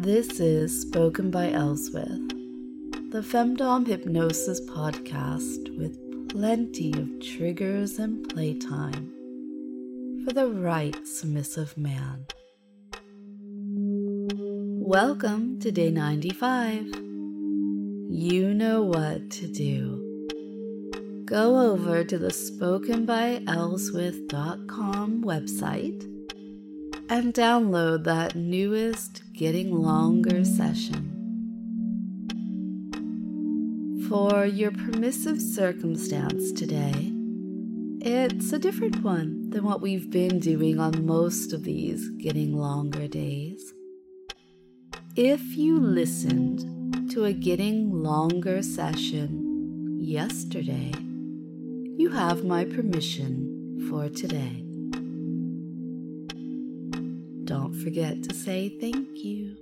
This is Spoken by Elswith, the Femdom Hypnosis podcast with plenty of triggers and playtime for the right submissive man. Welcome to day 95. You know what to do. Go over to the spokenbyelswith.com website and download that newest Getting Longer session. For your permissive circumstance today, it's a different one than what we've been doing on most of these Getting Longer days. If you listened to a Getting Longer session yesterday, you have my permission for today. Don't forget to say thank you.